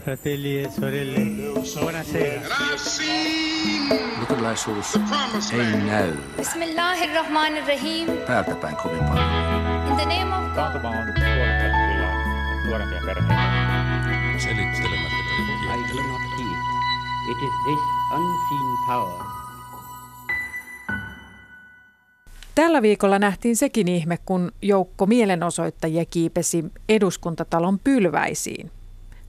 fratelli e sorelle, buonasera. Luterilaisuus ei näy Bismillahirrahmanirrahim. päältä päin kovin paljon. In the name of God. On nuorempia perheitä. Selittelemättä I do not heed. It is this unseen power Tällä viikolla nähtiin sekin ihme, kun joukko mielenosoittajia kiipesi eduskuntatalon pylväisiin.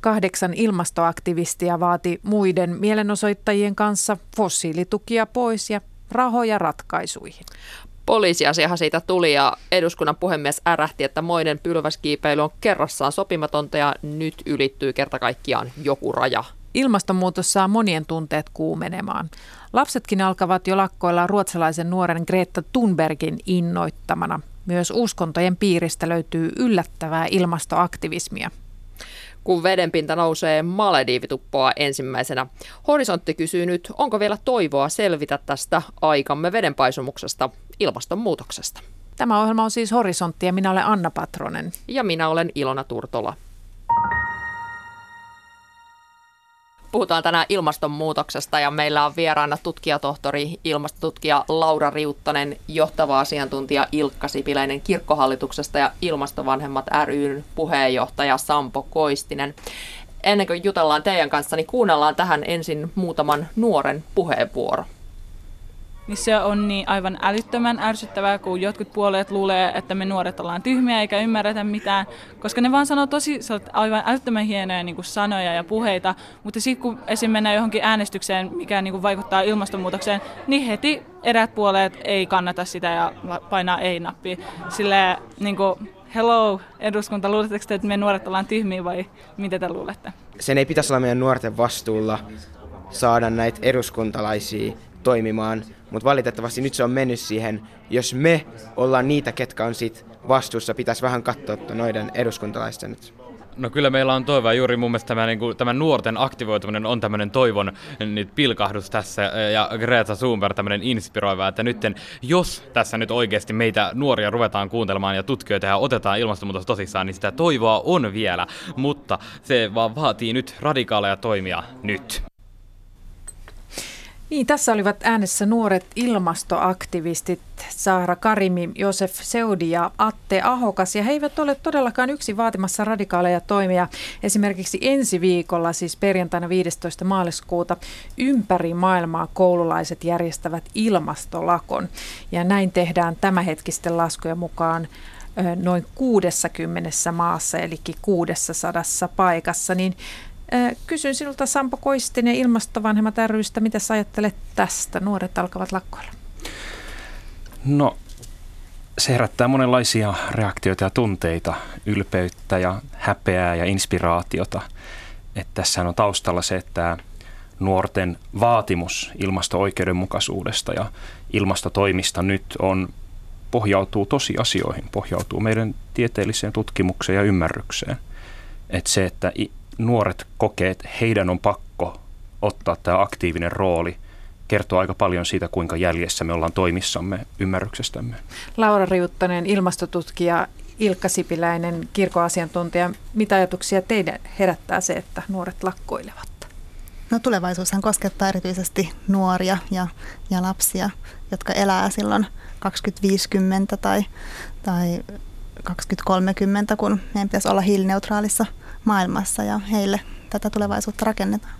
Kahdeksan ilmastoaktivistia vaati muiden mielenosoittajien kanssa fossiilitukia pois ja rahoja ratkaisuihin. Poliisiasiahan siitä tuli ja eduskunnan puhemies ärähti, että moinen pylväskiipeily on kerrassaan sopimatonta ja nyt ylittyy kerta kaikkiaan joku raja. Ilmastonmuutos saa monien tunteet kuumenemaan. Lapsetkin alkavat jo lakkoilla ruotsalaisen nuoren Greta Thunbergin innoittamana. Myös uskontojen piiristä löytyy yllättävää ilmastoaktivismia. Kun vedenpinta nousee, Malediivi tuppaa ensimmäisenä. Horisontti kysyy nyt, onko vielä toivoa selvitä tästä aikamme vedenpaisumuksesta, ilmastonmuutoksesta. Tämä ohjelma on siis Horisontti ja minä olen Anna Patronen. Ja minä olen Ilona Turtola. Puhutaan tänään ilmastonmuutoksesta ja meillä on vieraana tutkijatohtori, ilmastotutkija Laura Riuttanen, johtava asiantuntija Ilkka Sipiläinen kirkkohallituksesta ja Ilmastovanhemmat ryn puheenjohtaja Sampo Koistinen. Ennen kuin jutellaan teidän kanssa, niin kuunnellaan tähän ensin muutaman nuoren puheenvuoro niin se on niin aivan älyttömän ärsyttävää, kun jotkut puolueet luulee, että me nuoret ollaan tyhmiä eikä ymmärretä mitään, koska ne vaan sanoo tosi aivan älyttömän hienoja niin kuin sanoja ja puheita, mutta sitten kun esim. mennään johonkin äänestykseen, mikä niin kuin vaikuttaa ilmastonmuutokseen, niin heti eräät puolueet ei kannata sitä ja painaa ei-nappia. Silleen niin kuin, hello eduskunta, luuletteko te, että me nuoret ollaan tyhmiä vai mitä te luulette? Sen ei pitäisi olla meidän nuorten vastuulla saada näitä eduskuntalaisia toimimaan, mutta valitettavasti nyt se on mennyt siihen, jos me ollaan niitä, ketkä on sit vastuussa, pitäisi vähän katsoa noiden eduskuntalaisten No kyllä meillä on toivoa. Juuri mun mielestä tämä, niin kuin, tämä nuorten aktivoituminen on tämmöinen toivon nyt pilkahdus tässä ja Greta Thunberg tämmöinen inspiroiva, että nyt jos tässä nyt oikeasti meitä nuoria ruvetaan kuuntelemaan ja tutkijoita ja otetaan ilmastonmuutos tosissaan, niin sitä toivoa on vielä, mutta se vaan vaatii nyt radikaaleja toimia nyt. Niin, tässä olivat äänessä nuoret ilmastoaktivistit Saara Karimi, Josef Seudi ja Atte Ahokas. Ja he eivät ole todellakaan yksi vaatimassa radikaaleja toimia. Esimerkiksi ensi viikolla, siis perjantaina 15. maaliskuuta, ympäri maailmaa koululaiset järjestävät ilmastolakon. Ja näin tehdään tämänhetkisten laskujen mukaan noin 60 maassa, eli 600 paikassa. Niin Kysyn sinulta Sampo Koistinen Ilmastovanhemmat rystä, mitä sä ajattelet tästä? Nuoret alkavat lakkoilla. No, se herättää monenlaisia reaktioita ja tunteita, ylpeyttä ja häpeää ja inspiraatiota. Että tässä on taustalla se, että nuorten vaatimus ilmasto-oikeudenmukaisuudesta ja ilmastotoimista nyt on pohjautuu tosiasioihin, pohjautuu meidän tieteelliseen tutkimukseen ja ymmärrykseen. Että se, että nuoret kokee, että heidän on pakko ottaa tämä aktiivinen rooli, kertoo aika paljon siitä, kuinka jäljessä me ollaan toimissamme ymmärryksestämme. Laura Riuttanen, ilmastotutkija, Ilkka Sipiläinen, kirkoasiantuntija. Mitä ajatuksia teidän herättää se, että nuoret lakkoilevat? No tulevaisuushan koskettaa erityisesti nuoria ja, ja lapsia, jotka elää silloin 2050 tai, tai 2030, kun meidän pitäisi olla hiilineutraalissa maailmassa ja heille tätä tulevaisuutta rakennetaan.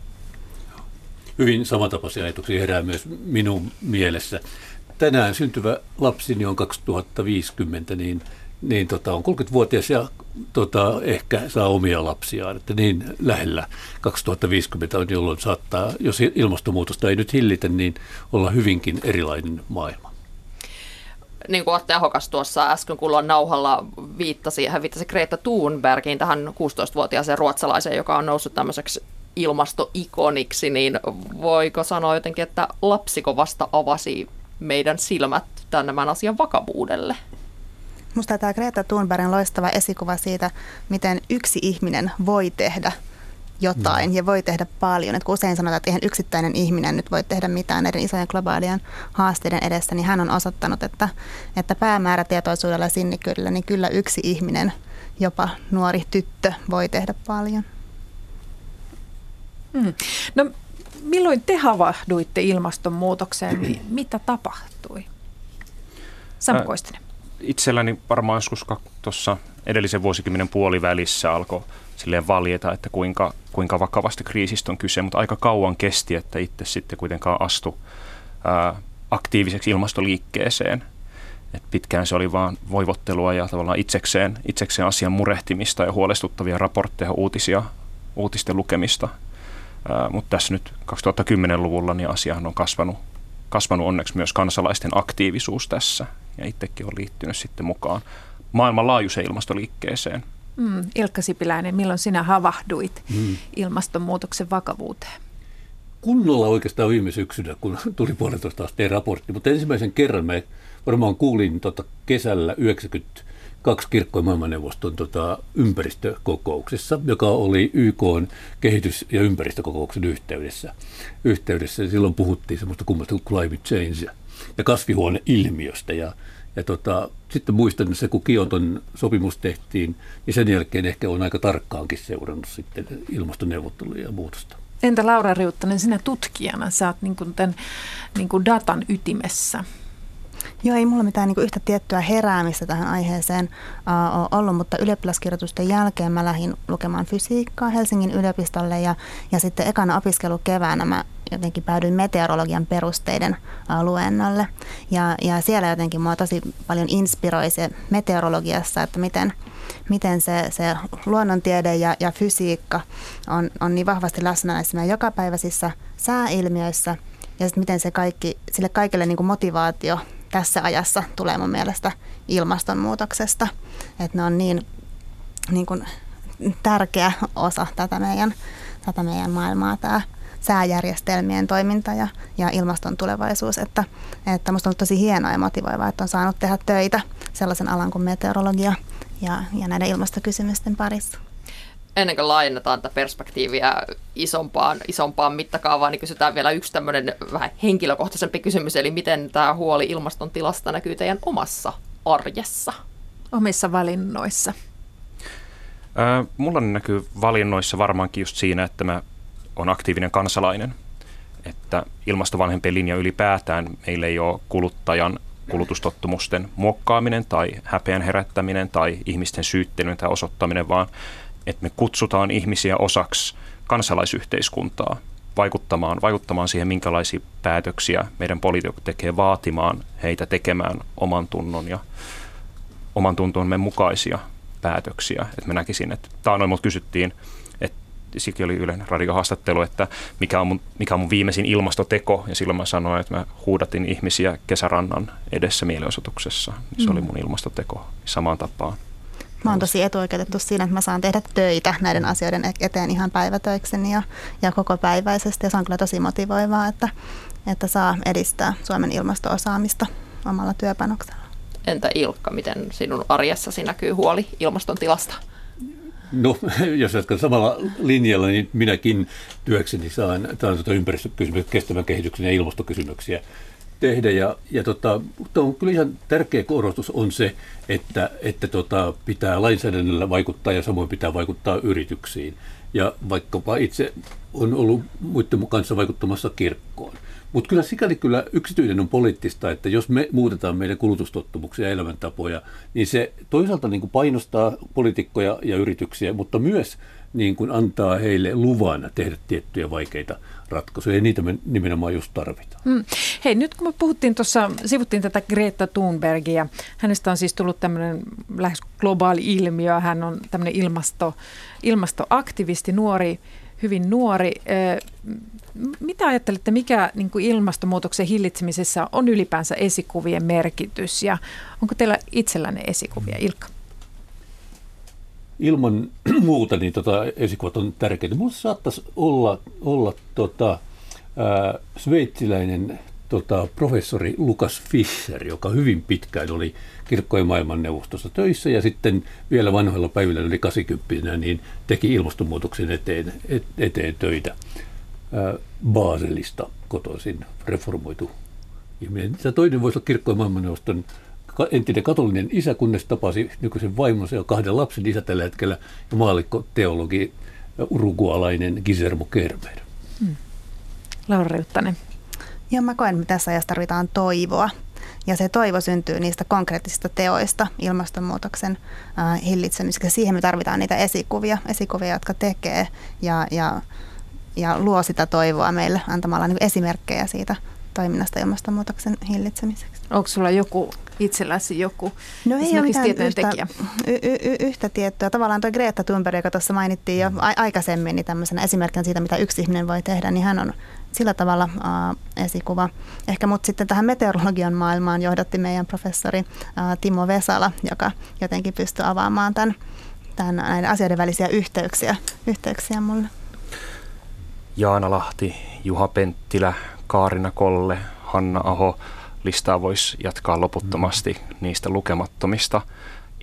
Hyvin samantapaisia ajatuksia herää myös minun mielessä. Tänään syntyvä lapsini on 2050, niin, niin tota, on 30-vuotias ja tota, ehkä saa omia lapsiaan. Että niin lähellä 2050 on, jolloin saattaa, jos ilmastonmuutosta ei nyt hillitä, niin olla hyvinkin erilainen maailma niin kuin Atte Ahokas tuossa äsken kuulua nauhalla viittasi, hän viittasi Greta Thunbergiin, tähän 16-vuotiaaseen ruotsalaiseen, joka on noussut tämmöiseksi ilmastoikoniksi, niin voiko sanoa jotenkin, että lapsiko vasta avasi meidän silmät tämän asian vakavuudelle? Minusta tämä Greta Thunbergin loistava esikuva siitä, miten yksi ihminen voi tehdä – jotain mm. ja voi tehdä paljon. Et kun usein sanotaan, että eihän yksittäinen ihminen nyt voi tehdä mitään näiden isojen globaalien haasteiden edessä, niin hän on osoittanut, että, että päämäärätietoisuudella ja sinnikyydellä, niin kyllä yksi ihminen, jopa nuori tyttö, voi tehdä paljon. Mm. No milloin te havahduitte ilmastonmuutokseen? Mitä tapahtui? Samu Koistinen. Itselläni varmaan joskus tuossa edellisen vuosikymmenen puolivälissä alkoi silleen valjeta, että kuinka, kuinka vakavasti kriisistä on kyse, mutta aika kauan kesti, että itse sitten kuitenkaan astu ää, aktiiviseksi ilmastoliikkeeseen. Et pitkään se oli vain voivottelua ja tavallaan itsekseen, itsekseen asian murehtimista ja huolestuttavia raportteja, uutisia, uutisten lukemista. Mutta tässä nyt 2010-luvulla niin asiahan on kasvanut, kasvanut onneksi myös kansalaisten aktiivisuus tässä. Ja itsekin on liittynyt sitten mukaan maailmanlaajuiseen ilmastoliikkeeseen. Mm, Ilkka Sipiläinen, milloin sinä havahduit mm. ilmastonmuutoksen vakavuuteen? Kunnolla oikeastaan viime syksynä, kun tuli puolentoista asteen raportti, mutta ensimmäisen kerran mä varmaan kuulin tota kesällä 92 kirkkojen maailmanneuvoston tota ympäristökokouksessa, joka oli YK kehitys- ja ympäristökokouksen yhteydessä. yhteydessä. Silloin puhuttiin semmoista kummasta kuin climate change ja kasvihuoneilmiöstä ja ja tota, sitten muistan että se, kun Kioton sopimus tehtiin, niin sen jälkeen ehkä on aika tarkkaankin seurannut sitten ilmastoneuvotteluja ja muutosta. Entä Laura Riuttanen, sinä tutkijana, sä oot niin kuin tämän niin kuin datan ytimessä. Joo, ei mulla mitään niin yhtä tiettyä heräämistä tähän aiheeseen uh, ole ollut, mutta ylioppilaskirjoitusten jälkeen mä lähdin lukemaan fysiikkaa Helsingin yliopistolle ja, ja sitten ekana opiskelukeväänä mä jotenkin päädyin meteorologian perusteiden luennolle. Ja, ja siellä jotenkin mua tosi paljon inspiroi se meteorologiassa, että miten, miten se, se luonnontiede ja, ja fysiikka on, on niin vahvasti läsnä näissä meidän jokapäiväisissä sääilmiöissä ja sitten miten se kaikki, sille kaikille niin kuin motivaatio tässä ajassa tulee mun mielestä ilmastonmuutoksesta. Että ne on niin, niin kuin tärkeä osa tätä meidän, tätä meidän maailmaa, tämä sääjärjestelmien toiminta ja, ja ilmaston tulevaisuus. Että, että musta on tosi hienoa ja motivoivaa, että on saanut tehdä töitä sellaisen alan kuin meteorologia ja, ja näiden ilmastokysymysten parissa ennen kuin laajennetaan tätä perspektiiviä isompaan, isompaan mittakaavaan, niin kysytään vielä yksi tämmöinen vähän henkilökohtaisempi kysymys, eli miten tämä huoli ilmaston tilasta näkyy teidän omassa arjessa? Omissa valinnoissa? Äh, mulla näkyy valinnoissa varmaankin just siinä, että mä on aktiivinen kansalainen. Että ilmastovanhempien linja ylipäätään meillä ei ole kuluttajan kulutustottumusten muokkaaminen tai häpeän herättäminen tai ihmisten syyttelyn tai osoittaminen, vaan että me kutsutaan ihmisiä osaksi kansalaisyhteiskuntaa vaikuttamaan, vaikuttamaan siihen, minkälaisia päätöksiä meidän poliitikot tekee vaatimaan heitä tekemään oman tunnon ja oman tuntomme mukaisia päätöksiä. Et mä näkisin, että taanoin mut kysyttiin, sikin oli Ylen radiohaastattelu, että mikä on, mun, mikä on mun viimeisin ilmastoteko, ja silloin mä sanoin, että mä huudatin ihmisiä kesärannan edessä mielenosoituksessa. Se mm. oli mun ilmastoteko samaan tapaan. Mä oon tosi etuoikeutettu siinä, että mä saan tehdä töitä näiden asioiden e- eteen ihan päivätöikseni ja, ja koko päiväisesti. Ja se on kyllä tosi motivoivaa, että, että saa edistää Suomen ilmastoosaamista omalla työpanoksella. Entä Ilkka, miten sinun arjessasi näkyy huoli ilmaston tilasta? No, jos jatkan samalla linjalla, niin minäkin työkseni saan, tuota ympäristökysymyksiä, kestävän kehityksen ja ilmastokysymyksiä tehdä. Ja, ja tota, on kyllä ihan tärkeä korostus on se, että, että tota, pitää lainsäädännöllä vaikuttaa ja samoin pitää vaikuttaa yrityksiin. Ja vaikkapa itse on ollut muiden kanssa vaikuttamassa kirkkoon. Mutta kyllä sikäli kyllä yksityinen on poliittista, että jos me muutetaan meidän kulutustottumuksia ja elämäntapoja, niin se toisaalta niin kuin painostaa poliitikkoja ja yrityksiä, mutta myös niin kuin antaa heille luvan tehdä tiettyjä vaikeita ratkaisuja, ja niitä me nimenomaan just tarvitaan. Hmm. Hei, nyt kun me puhuttiin tuossa, sivuttiin tätä Greta Thunbergia, hänestä on siis tullut tämmöinen lähes globaali ilmiö, hän on tämmöinen ilmasto, ilmastoaktivisti, nuori, hyvin nuori. Mitä ajattelette, mikä niin kuin ilmastonmuutoksen hillitsemisessä on ylipäänsä esikuvien merkitys, ja onko teillä itsellänne esikuvia, Ilkka? ilman muuta niin tota, esikuvat on tärkeitä. Minusta saattaisi olla, olla tota, ää, sveitsiläinen tota, professori Lukas Fischer, joka hyvin pitkään oli kirkkojen maailmanneuvostossa töissä ja sitten vielä vanhoilla päivillä yli 80 niin teki ilmastonmuutoksen eteen, et, eteen töitä. Ää, Baselista kotoisin reformoitu ihminen. Ja toinen voisi olla kirkkojen maailmanneuvoston entinen katolinen isä, kunnes tapasi nykyisen vaimonsa ja kahden lapsen isä tällä hetkellä ja maalikko teologi urugualainen Guillermo Kerber. Hmm. Laura Riuttanen. Joo, mä koen, että tässä ajassa tarvitaan toivoa. Ja se toivo syntyy niistä konkreettisista teoista ilmastonmuutoksen hillitsemiseksi. Siihen me tarvitaan niitä esikuvia, esikuvia, jotka tekee ja, ja, ja luo sitä toivoa meille antamalla niin esimerkkejä siitä toiminnasta ilmastonmuutoksen hillitsemiseksi. Onko sulla joku itselläsi joku no ei ole mitään yhtä, tekijä? Y- y- yhtä tiettyä. Tavallaan tuo Greta Thunberg, joka tuossa mainittiin jo a- aikaisemmin, niin tämmöisenä esimerkkinä siitä, mitä yksi ihminen voi tehdä, niin hän on sillä tavalla uh, esikuva. Ehkä mutta sitten tähän meteorologian maailmaan johdatti meidän professori uh, Timo Vesala, joka jotenkin pystyi avaamaan tämän, tämän näiden asioiden välisiä yhteyksiä, yhteyksiä mulle. Jaana Lahti, Juha Penttilä, Kaarina Kolle, Hanna Aho. Listaa voisi jatkaa loputtomasti niistä lukemattomista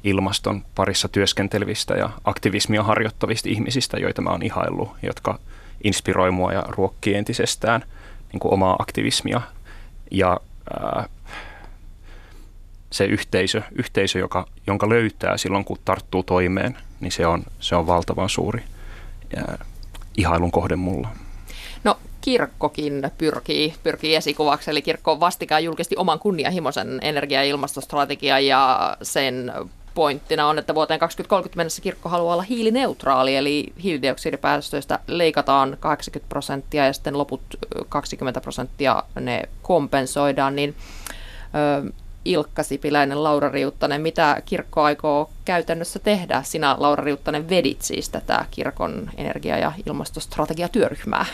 ilmaston parissa työskentelevistä ja aktivismia harjoittavista ihmisistä, joita mä oon ihaillut, jotka inspiroi mua ja ruokkii entisestään niin kuin omaa aktivismia. Ja ää, se yhteisö, yhteisö joka, jonka löytää silloin, kun tarttuu toimeen, niin se on, se on valtavan suuri ää, ihailun kohde mulla. Kirkkokin pyrkii, pyrkii esikuvaksi, eli kirkko vastikään julkisti oman kunnianhimoisen energia- ja ilmastostrategian ja sen pointtina on, että vuoteen 2030 mennessä kirkko haluaa olla hiilineutraali, eli hiilidioksidipäästöistä leikataan 80 prosenttia ja sitten loput 20 prosenttia ne kompensoidaan, niin ö, Ilkka Sipiläinen, Laura Riuttanen, mitä kirkko aikoo käytännössä tehdä? Sinä, Laura Riuttanen, vedit siis tätä kirkon energia- ja ilmastostrategiatyöryhmää.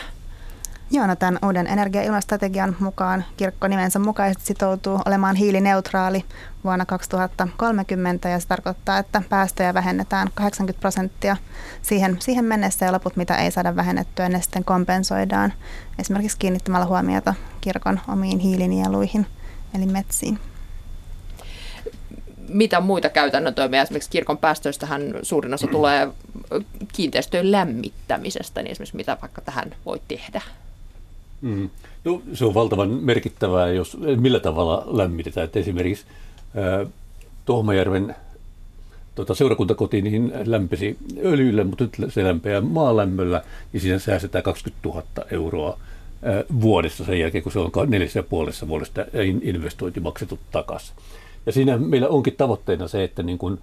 Joo, no tämän uuden energia- ja ilmastostrategian mukaan kirkko nimensä mukaisesti sitoutuu olemaan hiilineutraali vuonna 2030 ja se tarkoittaa, että päästöjä vähennetään 80 prosenttia siihen, siihen mennessä ja loput, mitä ei saada vähennettyä, ne sitten kompensoidaan esimerkiksi kiinnittämällä huomiota kirkon omiin hiilinieluihin eli metsiin mitä muita käytännön toimia, esimerkiksi kirkon päästöistähän suurin osa tulee kiinteistöjen lämmittämisestä, niin esimerkiksi mitä vaikka tähän voi tehdä? Mm. No, se on valtavan merkittävää, jos millä tavalla lämmitetään. Että esimerkiksi Tohmajärven tota, seurakuntakoti niin lämpesi öljyllä, mutta nyt se lämpeää maalämmöllä, niin siinä säästetään 20 000 euroa vuodessa sen jälkeen, kun se on neljässä ja puolessa vuodesta investointi maksettu takaisin. Ja siinä meillä onkin tavoitteena se, että niin kuin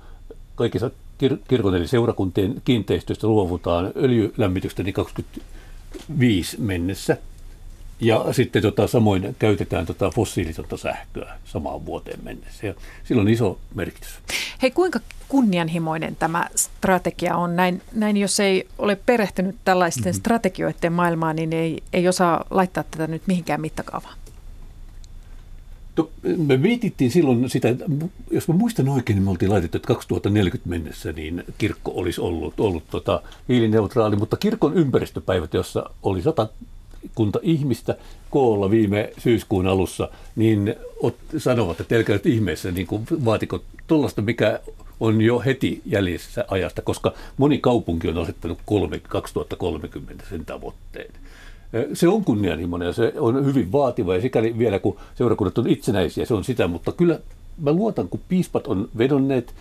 kaikissa kir- kirkon eli seurakuntien kiinteistöistä luovutaan öljylämmitystä niin 25 mennessä – ja sitten tota, samoin käytetään tota fossiilitonta sähköä samaan vuoteen mennessä. Ja sillä on iso merkitys. Hei, kuinka kunnianhimoinen tämä strategia on? Näin, näin jos ei ole perehtynyt tällaisten mm-hmm. strategioiden maailmaan, niin ei, ei osaa laittaa tätä nyt mihinkään mittakaavaan. To, me mietittiin silloin sitä, jos mä muistan oikein, niin me oltiin laitettu, että 2040 mennessä niin kirkko olisi ollut, ollut tota, hiilineutraali, mutta kirkon ympäristöpäivät, jossa oli sata kunta ihmistä koolla viime syyskuun alussa, niin ot, sanovat, että älkää nyt ihmeessä niin kuin vaatiko tuollaista, mikä on jo heti jäljessä ajasta, koska moni kaupunki on asettanut 3, 2030 sen tavoitteen. Se on kunnianhimoinen ja se on hyvin vaativa ja sikäli vielä kun seurakunnat on itsenäisiä, se on sitä, mutta kyllä mä luotan, kun piispat on vedonneet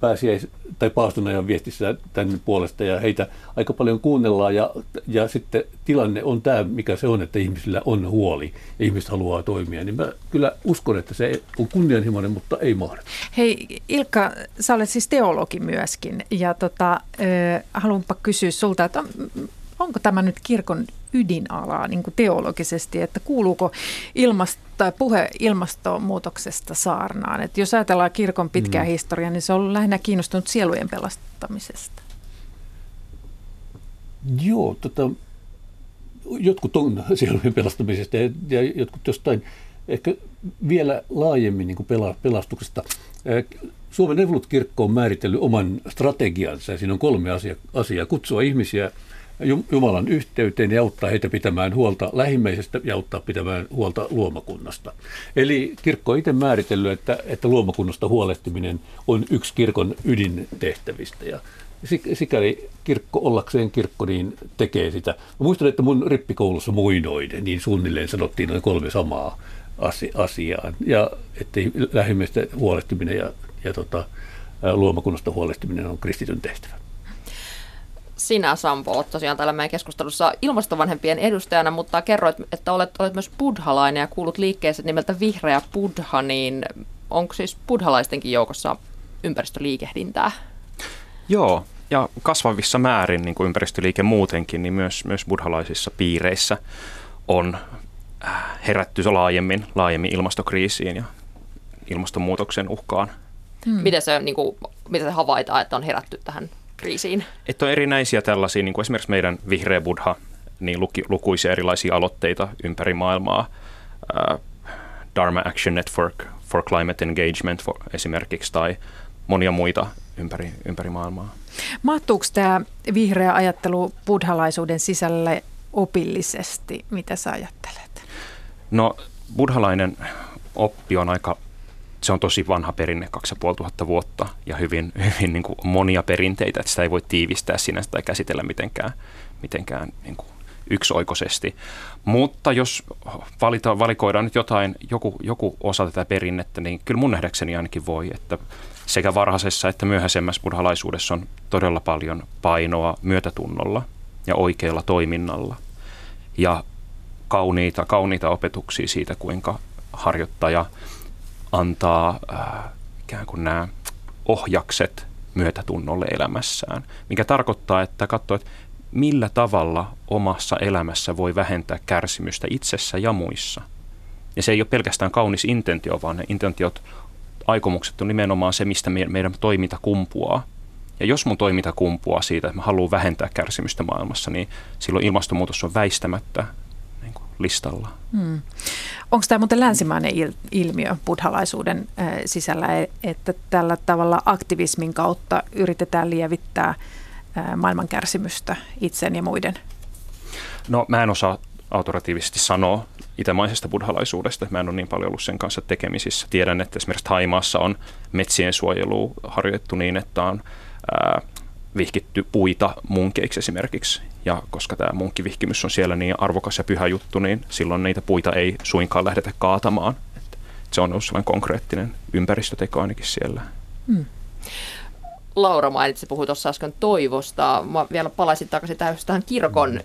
pääsiäis- tai paastonajan viestissä tämän puolesta ja heitä aika paljon kuunnellaan ja, ja sitten tilanne on tämä, mikä se on, että ihmisillä on huoli ja ihmiset haluaa toimia, niin mä kyllä uskon, että se on kunnianhimoinen, mutta ei mahdollista. Hei Ilkka, sä olet siis teologi myöskin ja tota, haluanpa kysyä sulta, että onko tämä nyt kirkon ydinalaa niin kuin teologisesti, että kuuluuko ilmast, tai puhe ilmastonmuutoksesta saarnaan? Että jos ajatellaan kirkon pitkää mm. historiaa, niin se on lähinnä kiinnostunut sielujen pelastamisesta. Joo, tota, jotkut on sielujen pelastamisesta ja, ja jotkut jostain ehkä vielä laajemmin niin kuin pela, pelastuksesta. Suomen Evolut-kirkko on määritellyt oman strategiansa ja siinä on kolme asiaa. Asia. Kutsua ihmisiä Jumalan yhteyteen ja auttaa heitä pitämään huolta lähimmäisestä ja auttaa pitämään huolta luomakunnasta. Eli kirkko on itse määritellyt, että, että luomakunnasta huolehtiminen on yksi kirkon ydintehtävistä. Ja sikäli kirkko ollakseen kirkko niin tekee sitä. Mä muistan, että mun rippikoulussa muinoiden, niin suunnilleen sanottiin noin kolme samaa asiaa. Ja että lähimmäistä huolehtiminen ja, ja tota, luomakunnasta huolehtiminen on kristityn tehtävä. Sinä Sampo olet tosiaan täällä meidän keskustelussa ilmastovanhempien edustajana, mutta kerroit, että olet, olet myös buddhalainen ja kuulut liikkeeseen nimeltä Vihreä Buddha, niin onko siis buddhalaistenkin joukossa ympäristöliikehdintää? Joo, ja kasvavissa määrin niin kuin ympäristöliike muutenkin, niin myös, myös buddhalaisissa piireissä on äh, herätty laajemmin, laajemmin ilmastokriisiin ja ilmastonmuutoksen uhkaan. Hmm. Miten, se, niin kuin, miten se havaitaan, että on herätty tähän kriisiin? Että on erinäisiä tällaisia, niin kuin esimerkiksi meidän Vihreä Buddha, niin luki, lukuisia erilaisia aloitteita ympäri maailmaa. Uh, Dharma Action Network for Climate Engagement for, esimerkiksi, tai monia muita ympäri, ympäri maailmaa. Mahtuuko tämä vihreä ajattelu buddhalaisuuden sisälle opillisesti? Mitä sä ajattelet? No buddhalainen oppi on aika, se on tosi vanha perinne, 2500 vuotta ja hyvin, hyvin niin kuin monia perinteitä, että sitä ei voi tiivistää sinänsä tai käsitellä mitenkään, mitenkään niin kuin yksioikoisesti. Mutta jos valita, valikoidaan nyt jotain, joku, joku osa tätä perinnettä, niin kyllä mun nähdäkseni ainakin voi, että sekä varhaisessa että myöhäisemmässä buddhalaisuudessa on todella paljon painoa myötätunnolla ja oikealla toiminnalla. Ja kauniita, kauniita opetuksia siitä, kuinka harjoittaja antaa äh, ikään kuin nämä ohjakset myötätunnolle elämässään, mikä tarkoittaa, että katsoo, että millä tavalla omassa elämässä voi vähentää kärsimystä itsessä ja muissa. Ja se ei ole pelkästään kaunis intentio, vaan ne intentiot, aikomukset on nimenomaan se, mistä meidän toiminta kumpuaa. Ja jos mun toiminta kumpuaa siitä, että mä haluan vähentää kärsimystä maailmassa, niin silloin ilmastonmuutos on väistämättä listalla. Hmm. Onko tämä muuten länsimainen il- ilmiö buddhalaisuuden äh, sisällä, e-, että tällä tavalla aktivismin kautta yritetään lievittää – maailman kärsimystä itsen ja muiden? No mä en osaa autoratiivisesti sanoa itämaisesta buddhalaisuudesta. Mä en ole niin paljon ollut sen kanssa tekemisissä. Tiedän, että esimerkiksi Taimaassa on metsien suojelu harjoitettu niin, että on ää, vihkitty puita munkeiksi esimerkiksi. Ja koska tämä munkkivihkimys on siellä niin arvokas ja pyhä juttu, niin silloin niitä puita ei suinkaan lähdetä kaatamaan. Että se on ollut sellainen konkreettinen ympäristöteko ainakin siellä. Hmm. Laura mainitsi, puhui tuossa äsken toivosta. Mä vielä palaisin takaisin tähän kirkon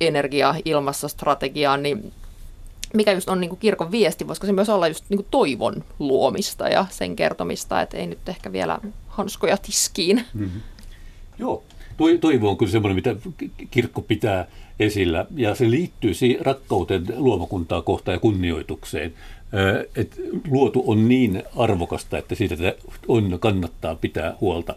energia-ilmastostrategiaan, niin mikä just on niin kuin kirkon viesti, voisiko se myös olla just niin kuin toivon luomista ja sen kertomista, että ei nyt ehkä vielä hanskoja tiskiin. Mm-hmm. Joo, toivo on kyllä semmoinen, mitä kirkko pitää esillä, ja se liittyy siihen rakkauteen luomakuntaa kohtaan ja kunnioitukseen että luotu on niin arvokasta, että siitä on, kannattaa pitää huolta.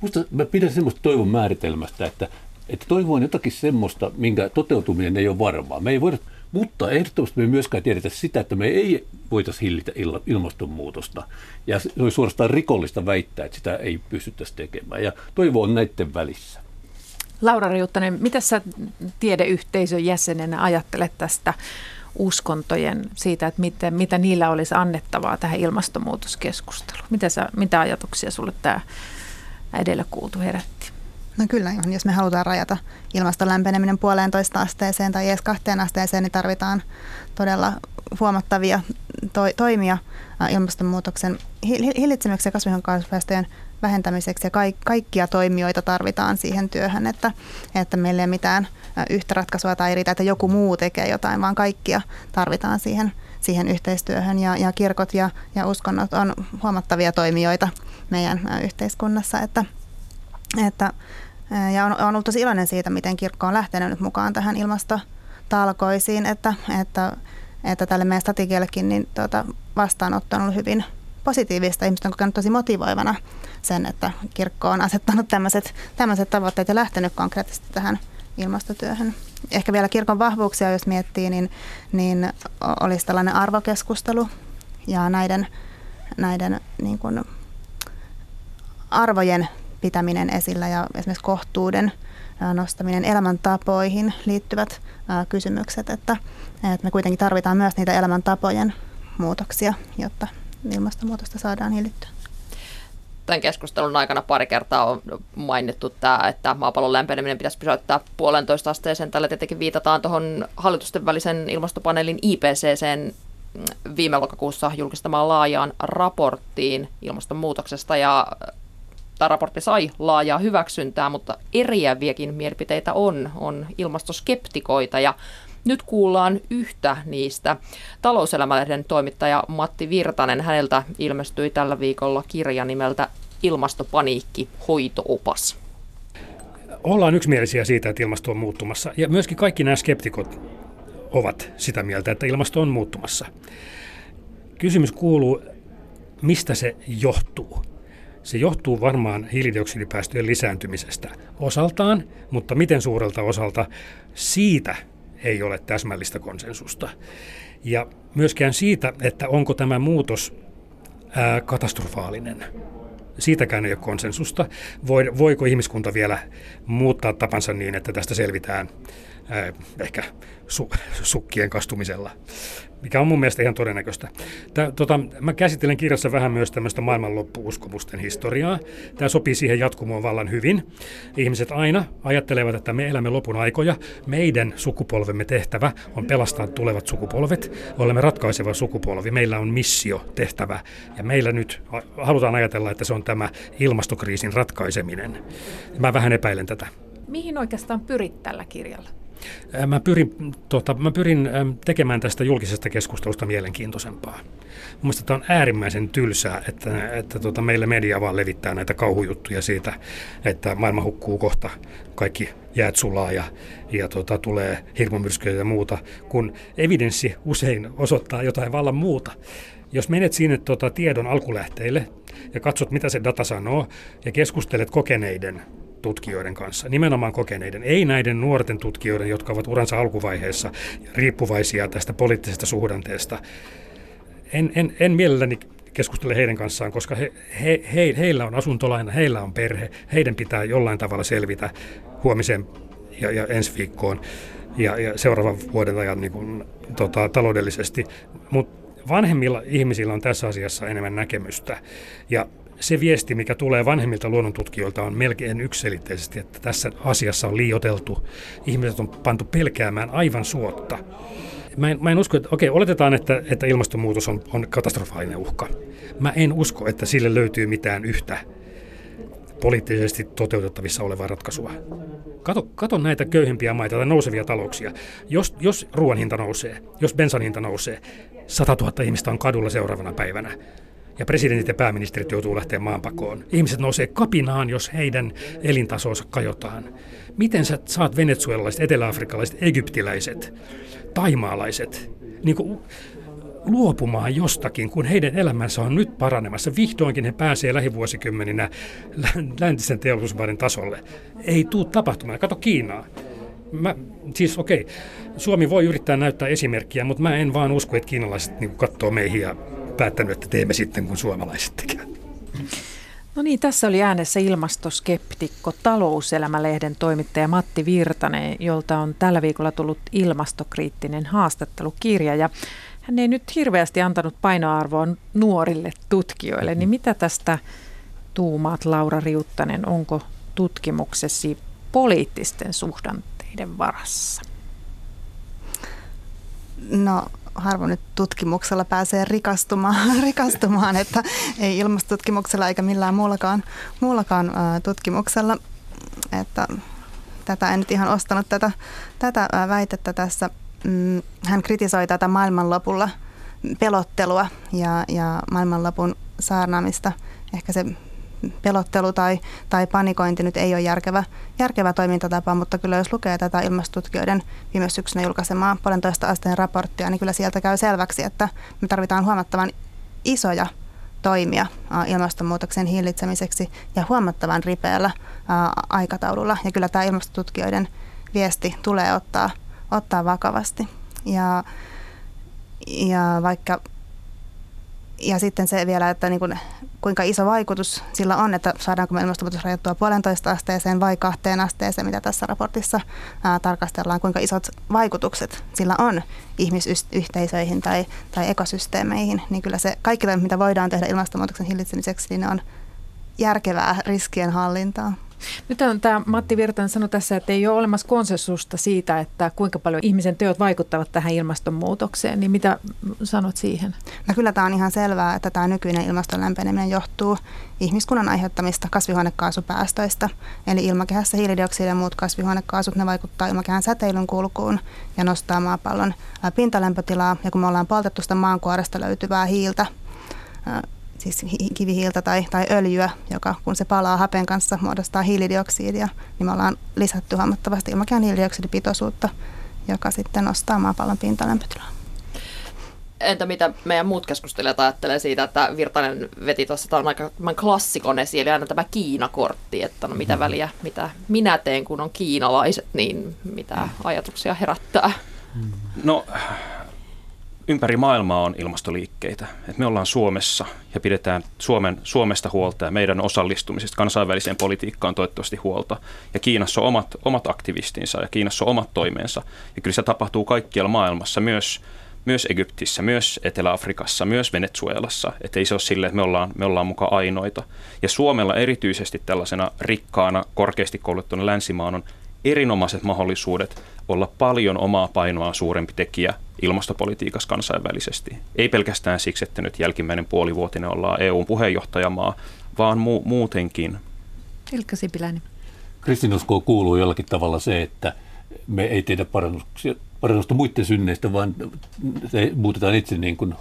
Musta mä pidän semmoista toivon määritelmästä, että, että toivo on jotakin semmoista, minkä toteutuminen ei ole varmaa. Me ei voida, mutta ehdottomasti me ei myöskään tiedetä sitä, että me ei voitaisiin hillitä ilmastonmuutosta. Ja se olisi suorastaan rikollista väittää, että sitä ei pystyttäisi tekemään. Ja toivo on näiden välissä. Laura Riuttanen, mitä sä tiedeyhteisön jäsenenä ajattelet tästä uskontojen siitä, että miten, mitä niillä olisi annettavaa tähän ilmastonmuutoskeskusteluun. Mitä, sä, mitä ajatuksia sulle tämä edellä kuultu herätti? No kyllä, jos me halutaan rajata ilmaston lämpeneminen puoleentoista asteeseen tai edes kahteen asteeseen, niin tarvitaan todella huomattavia to- toimia ilmastonmuutoksen hillitsemiseksi ja kasvihuonekaasupäästöjen vähentämiseksi. Ja ka- kaikkia toimijoita tarvitaan siihen työhön, että, että meillä ei ole mitään yhtä ratkaisua tai riitä, että joku muu tekee jotain, vaan kaikkia tarvitaan siihen, siihen yhteistyöhön. Ja, ja kirkot ja, ja uskonnot on huomattavia toimijoita meidän yhteiskunnassa, että, että ja on, on ollut tosi iloinen siitä, miten kirkko on lähtenyt nyt mukaan tähän ilmastotalkoisiin, että, että, että tälle meidän strategiallekin niin tuota, vastaanotto on ollut hyvin positiivista. Ihmiset on kokenut tosi motivoivana sen, että kirkko on asettanut tämmöiset, tavoitteet ja lähtenyt konkreettisesti tähän ilmastotyöhön. Ehkä vielä kirkon vahvuuksia, jos miettii, niin, niin olisi tällainen arvokeskustelu ja näiden, näiden niin kuin arvojen pitäminen esillä ja esimerkiksi kohtuuden nostaminen elämäntapoihin liittyvät kysymykset, että, että me kuitenkin tarvitaan myös niitä elämäntapojen muutoksia, jotta ilmastonmuutosta saadaan hillittyä. Tämän keskustelun aikana pari kertaa on mainittu tämä, että maapallon lämpeneminen pitäisi pysäyttää puolentoista asteeseen. Tällä tietenkin viitataan tuohon hallitusten välisen ilmastopaneelin IPCCn viime lokakuussa julkistamaan laajaan raporttiin ilmastonmuutoksesta ja Tämä raportti sai laajaa hyväksyntää, mutta eriäviäkin mielipiteitä on, on ilmastoskeptikoita ja nyt kuullaan yhtä niistä. Talouselämälehden toimittaja Matti Virtanen, häneltä ilmestyi tällä viikolla kirja nimeltä Ilmastopaniikki, hoitoopas. Ollaan yksimielisiä siitä, että ilmasto on muuttumassa. Ja myöskin kaikki nämä skeptikot ovat sitä mieltä, että ilmasto on muuttumassa. Kysymys kuuluu, mistä se johtuu? Se johtuu varmaan hiilidioksidipäästöjen lisääntymisestä osaltaan, mutta miten suurelta osalta siitä ei ole täsmällistä konsensusta. Ja myöskään siitä, että onko tämä muutos ää, katastrofaalinen. Siitäkään ei ole konsensusta. Voiko ihmiskunta vielä muuttaa tapansa niin, että tästä selvitään ää, ehkä su, sukkien kastumisella mikä on mun mielestä ihan todennäköistä. Tää, tota, mä käsittelen kirjassa vähän myös tämmöistä maailmanloppuuskomusten historiaa. Tämä sopii siihen jatkumoon vallan hyvin. Ihmiset aina ajattelevat, että me elämme lopun aikoja. Meidän sukupolvemme tehtävä on pelastaa tulevat sukupolvet. Olemme ratkaiseva sukupolvi. Meillä on missio tehtävä. Ja meillä nyt halutaan ajatella, että se on tämä ilmastokriisin ratkaiseminen. Mä vähän epäilen tätä. Mihin oikeastaan pyrit tällä kirjalla? Mä pyrin, tota, mä pyrin tekemään tästä julkisesta keskustelusta mielenkiintoisempaa. Mielestäni tämä on äärimmäisen tylsää, että, että tota, meillä media vaan levittää näitä kauhujuttuja siitä, että maailma hukkuu kohta, kaikki jäät sulaa ja, ja tota, tulee hirmumyrskyjä ja muuta, kun evidenssi usein osoittaa jotain vallan muuta. Jos menet sinne tota, tiedon alkulähteille ja katsot, mitä se data sanoo, ja keskustelet kokeneiden tutkijoiden kanssa, nimenomaan kokeneiden, ei näiden nuorten tutkijoiden, jotka ovat uransa alkuvaiheessa riippuvaisia tästä poliittisesta suhdanteesta. En, en, en mielelläni keskustele heidän kanssaan, koska he, he, he, heillä on asuntolaina, heillä on perhe, heidän pitää jollain tavalla selvitä huomiseen ja, ja ensi viikkoon ja, ja seuraavan vuoden ajan niin kuin, tota, taloudellisesti. Mutta vanhemmilla ihmisillä on tässä asiassa enemmän näkemystä. Ja se viesti, mikä tulee vanhemmilta luonnontutkijoilta, on melkein yksilitteisesti, että tässä asiassa on liioteltu. Ihmiset on pantu pelkäämään aivan suotta. Mä en, mä en usko, että okei, oletetaan, että, että ilmastonmuutos on, on katastrofaalinen uhka. Mä en usko, että sille löytyy mitään yhtä poliittisesti toteutettavissa olevaa ratkaisua. Kato, kato näitä köyhimpiä maita tai nousevia talouksia. Jos, jos ruoan hinta nousee, jos bensan hinta nousee, 100 000 ihmistä on kadulla seuraavana päivänä ja presidentit ja pääministerit joutuu lähteä maanpakoon. Ihmiset nousee kapinaan, jos heidän elintasonsa kajotaan. Miten sä saat venezuelalaiset, eteläafrikkalaiset, egyptiläiset, taimaalaiset niin kuin luopumaan jostakin, kun heidän elämänsä on nyt paranemassa. Vihdoinkin he pääsee lähivuosikymmeninä läntisen teollisuusmaiden tasolle. Ei tule tapahtumaan. Kato Kiinaa. Mä, siis okei, okay, Suomi voi yrittää näyttää esimerkkiä, mutta mä en vaan usko, että kiinalaiset niin katsoo meihin ja päättänyt, että teemme sitten kun suomalaiset tekevät. No niin, tässä oli äänessä ilmastoskeptikko, talouselämälehden toimittaja Matti Virtanen, jolta on tällä viikolla tullut ilmastokriittinen haastattelukirja. Ja hän ei nyt hirveästi antanut painoarvoa nuorille tutkijoille, niin mitä tästä tuumaat Laura Riuttanen, onko tutkimuksesi poliittisten suhdanteiden varassa? No harvoin nyt tutkimuksella pääsee rikastumaan, rikastumaan että ei ilmastotutkimuksella eikä millään muullakaan, muullakaan tutkimuksella. Että tätä en nyt ihan ostanut tätä, tätä väitettä tässä. Mm, hän kritisoi tätä maailmanlopulla pelottelua ja, ja maailmanlopun saarnaamista. Ehkä se pelottelu tai, tai panikointi nyt ei ole järkevä, järkevä toimintatapa, mutta kyllä jos lukee tätä ilmastutkijoiden viime syksynä julkaisemaa puolentoista asteen raporttia, niin kyllä sieltä käy selväksi, että me tarvitaan huomattavan isoja toimia ilmastonmuutoksen hillitsemiseksi ja huomattavan ripeällä aikataululla. Ja kyllä tämä ilmastotutkijoiden viesti tulee ottaa, ottaa vakavasti. Ja, ja vaikka ja sitten se vielä, että niin kuin, kuinka iso vaikutus sillä on, että saadaanko me ilmastonmuutos rajoittua puolentoista asteeseen vai kahteen asteeseen, mitä tässä raportissa ää, tarkastellaan, kuinka isot vaikutukset sillä on ihmisyhteisöihin tai, tai ekosysteemeihin, niin kyllä se kaikki mitä voidaan tehdä ilmastonmuutoksen hillitsemiseksi, niin on järkevää riskien hallintaa. Nyt on tämä Matti Virtanen sanoi tässä, että ei ole olemassa konsensusta siitä, että kuinka paljon ihmisen työt vaikuttavat tähän ilmastonmuutokseen. Niin mitä sanot siihen? No kyllä tämä on ihan selvää, että tämä nykyinen ilmaston lämpeneminen johtuu ihmiskunnan aiheuttamista kasvihuonekaasupäästöistä. Eli ilmakehässä hiilidioksidi ja muut kasvihuonekaasut, ne vaikuttaa ilmakehän säteilyn kulkuun ja nostaa maapallon pintalämpötilaa. Ja kun me ollaan poltettu sitä maankuoresta löytyvää hiiltä, siis kivihiiltä tai, tai öljyä, joka kun se palaa hapen kanssa muodostaa hiilidioksidia, niin me ollaan lisätty huomattavasti ilmakehän hiilidioksidipitoisuutta, joka sitten nostaa maapallon pintalämpötilaa. Entä mitä meidän muut keskustelijat ajattelee siitä, että Virtanen veti tuossa tämän aika klassikon esiin, eli aina tämä Kiinakortti, että no mitä mm. väliä, mitä minä teen, kun on kiinalaiset, niin mitä ajatuksia herättää? No ympäri maailmaa on ilmastoliikkeitä. Et me ollaan Suomessa ja pidetään Suomen, Suomesta huolta ja meidän osallistumisesta kansainväliseen politiikkaan toivottavasti huolta. Ja Kiinassa on omat, omat aktivistinsa ja Kiinassa on omat toimeensa. Ja kyllä se tapahtuu kaikkialla maailmassa, myös, myös Egyptissä, myös Etelä-Afrikassa, myös Venezuelassa. Että ei se ole silleen, että me ollaan, me ollaan mukaan ainoita. Ja Suomella erityisesti tällaisena rikkaana, korkeasti kouluttuna länsimaan on erinomaiset mahdollisuudet olla paljon omaa painoa suurempi tekijä ilmastopolitiikassa kansainvälisesti. Ei pelkästään siksi, että nyt jälkimmäinen puolivuotinen ollaan EUn puheenjohtajamaa, vaan mu- muutenkin. Ilkka Sipiläinen. Kristinuskoon kuuluu jollakin tavalla se, että me ei tehdä parannuksia, parannusta muiden synneistä, vaan se muutetaan itse niin kuin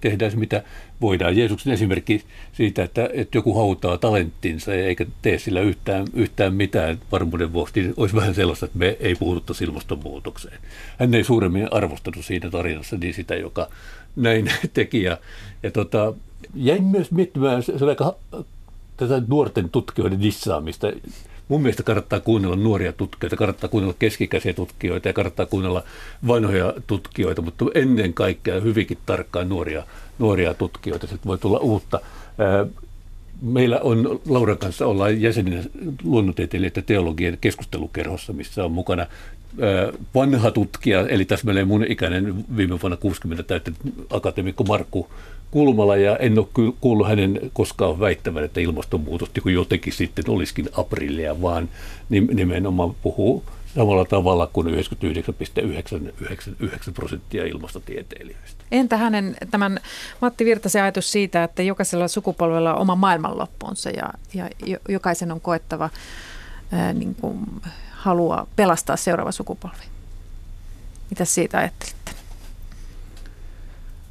tehdään se, mitä voidaan. Jeesuksen esimerkki siitä, että, että joku hautaa talenttinsa eikä tee sillä yhtään, yhtään mitään varmuuden vuoksi, niin olisi vähän sellaista, että me ei puhuttaisi ilmastonmuutokseen. Hän ei suuremmin arvostanut siinä tarinassa niin sitä, joka näin teki. Ja, ja tota, jäin myös miettimään, se, se aika tätä nuorten tutkijoiden dissaamista mun mielestä kannattaa kuunnella nuoria tutkijoita, kannattaa kuunnella keskikäisiä tutkijoita ja kannattaa kuunnella vanhoja tutkijoita, mutta ennen kaikkea hyvinkin tarkkaan nuoria, nuoria tutkijoita. Sitten voi tulla uutta. Meillä on Lauran kanssa ollaan jäseninä luonnontieteilijöiden teologien keskustelukerhossa, missä on mukana vanha tutkija, eli täsmälleen mun ikäinen viime vuonna 60 täyttänyt akateemikko Markku Kulmala, ja en ole kuullut hänen koskaan väittävän, että ilmastonmuutos niin jotenkin sitten olisikin aprillia, vaan nimenomaan puhuu samalla tavalla kuin 99,99 prosenttia ilmastotieteilijöistä. Entä hänen tämän Matti Virtasen ajatus siitä, että jokaisella sukupolvella on oma maailmanloppuunsa ja, ja jokaisen on koettava ää, niin kuin, halua pelastaa seuraava sukupolvi? Mitä siitä ajattelitte?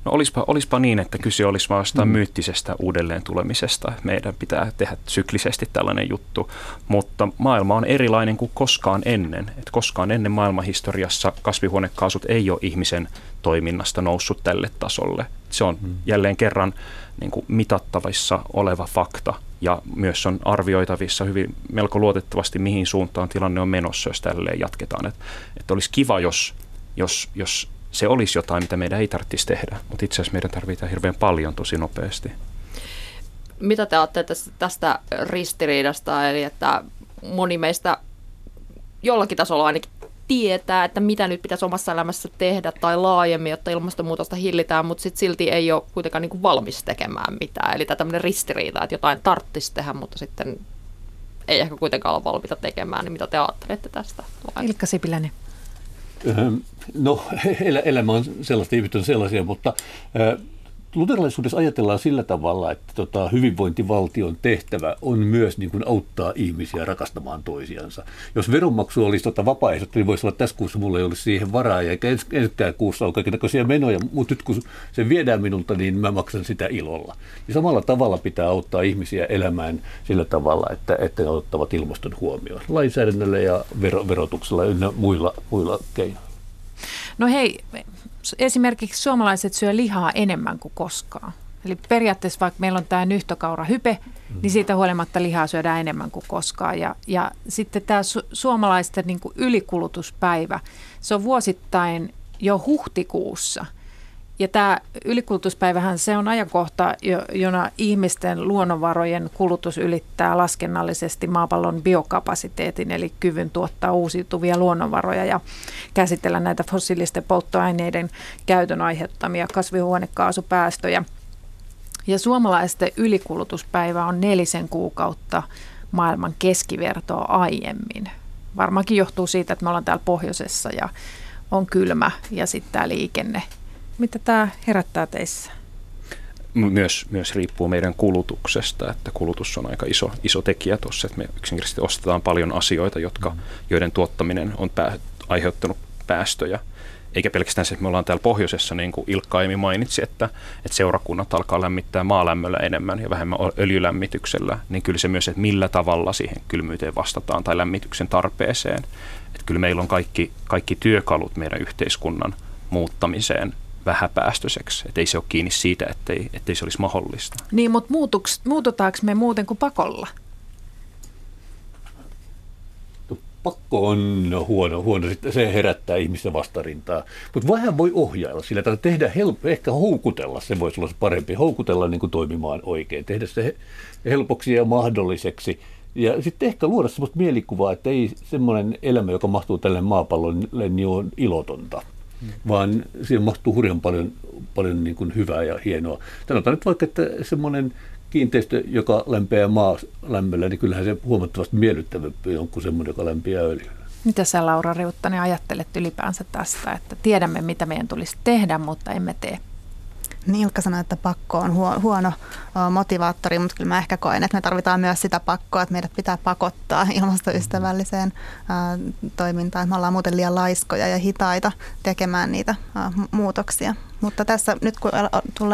No olispa, olispa niin, että kyse olisi vasta mm. myyttisestä uudelleen tulemisesta. Meidän pitää tehdä syklisesti tällainen juttu, mutta maailma on erilainen kuin koskaan ennen. Et koskaan ennen maailmanhistoriassa kasvihuonekaasut ei ole ihmisen toiminnasta noussut tälle tasolle. Se on mm. jälleen kerran niin kuin mitattavissa oleva fakta ja myös on arvioitavissa hyvin melko luotettavasti, mihin suuntaan tilanne on menossa, jos tälleen jatketaan. Että et olisi kiva, jos, jos, jos se olisi jotain, mitä meidän ei tarvitsisi tehdä, mutta itse asiassa meidän tarvitaan hirveän paljon tosi nopeasti. Mitä te ajattelette tästä ristiriidasta, eli että moni meistä jollakin tasolla ainakin tietää, että mitä nyt pitäisi omassa elämässä tehdä tai laajemmin, jotta ilmastonmuutosta hillitään, mutta sit silti ei ole kuitenkaan niin kuin valmis tekemään mitään. Eli tämä tämmöinen ristiriita, että jotain tarttisi tehdä, mutta sitten ei ehkä kuitenkaan ole valmiita tekemään, niin mitä te ajattelette tästä? Ilkka Sipiläinen. No, elämä on sellaista, ihmiset on sellaisia, mutta luterilaisuudessa ajatellaan sillä tavalla, että tota, hyvinvointivaltion tehtävä on myös niin kuin auttaa ihmisiä rakastamaan toisiansa. Jos veronmaksu olisi tota vapaaehtoista, niin voisi olla, että tässä kuussa mulla ei olisi siihen varaa, ja eikä ens, ensikään kuussa ole kaikenlaisia menoja, mutta nyt kun se viedään minulta, niin mä maksan sitä ilolla. Ja samalla tavalla pitää auttaa ihmisiä elämään sillä tavalla, että, että ne ottavat ilmaston huomioon lainsäädännöllä ja vero, verotuksella ja muilla, muilla keinoilla. No hei, esimerkiksi suomalaiset syö lihaa enemmän kuin koskaan. Eli periaatteessa vaikka meillä on tämä nyhtökaura hype, mm. niin siitä huolimatta lihaa syödään enemmän kuin koskaan. Ja, ja sitten tämä su- suomalaisten niin kuin ylikulutuspäivä, se on vuosittain jo huhtikuussa – ja tämä ylikulutuspäivähän se on ajankohta, jona ihmisten luonnonvarojen kulutus ylittää laskennallisesti maapallon biokapasiteetin, eli kyvyn tuottaa uusiutuvia luonnonvaroja ja käsitellä näitä fossiilisten polttoaineiden käytön aiheuttamia kasvihuonekaasupäästöjä. Ja suomalaisten ylikulutuspäivä on nelisen kuukautta maailman keskivertoa aiemmin. Varmaankin johtuu siitä, että me ollaan täällä pohjoisessa ja on kylmä ja sitten tämä liikenne. Mitä tämä herättää teissä? Myös, myös riippuu meidän kulutuksesta, että kulutus on aika iso, iso tekijä tuossa, että me yksinkertaisesti ostetaan paljon asioita, jotka, joiden tuottaminen on pää, aiheuttanut päästöjä – eikä pelkästään se, että me ollaan täällä pohjoisessa, niin kuin Ilkka aiemmin mainitsi, että, että seurakunnat alkaa lämmittää maalämmöllä enemmän ja vähemmän öljylämmityksellä, niin kyllä se myös, että millä tavalla siihen kylmyyteen vastataan tai lämmityksen tarpeeseen. Että kyllä meillä on kaikki, kaikki työkalut meidän yhteiskunnan muuttamiseen vähäpäästöiseksi. Että ei se ole kiinni siitä, ettei, ettei se olisi mahdollista. Niin, mutta muututaanko me muuten kuin pakolla? pakko on huono, huono. Sitten se herättää ihmisten vastarintaa. Mutta vähän voi ohjailla sillä, että tehdä help, ehkä houkutella, se voisi olla se parempi, houkutella niin kuin toimimaan oikein, tehdä se helpoksi ja mahdolliseksi. Ja sitten ehkä luoda sellaista mielikuvaa, että ei semmoinen elämä, joka mahtuu tälle maapallolle, niin on ilotonta, vaan siihen mahtuu hurjan paljon, paljon niin kuin hyvää ja hienoa. Sanotaan nyt vaikka, että semmoinen kiinteistö, joka lämpeää maalämmöllä, niin kyllähän se huomattavasti miellyttävämpi on kuin semmoinen, joka lämpiää öljyllä. Mitä sä Laura Riuttanen ajattelet ylipäänsä tästä, että tiedämme mitä meidän tulisi tehdä, mutta emme tee? Niin Ilkka sanoi, että pakko on huono motivaattori, mutta kyllä mä ehkä koen, että me tarvitaan myös sitä pakkoa, että meidät pitää pakottaa ilmastoystävälliseen toimintaan. Me ollaan muuten liian laiskoja ja hitaita tekemään niitä muutoksia. Mutta tässä nyt kun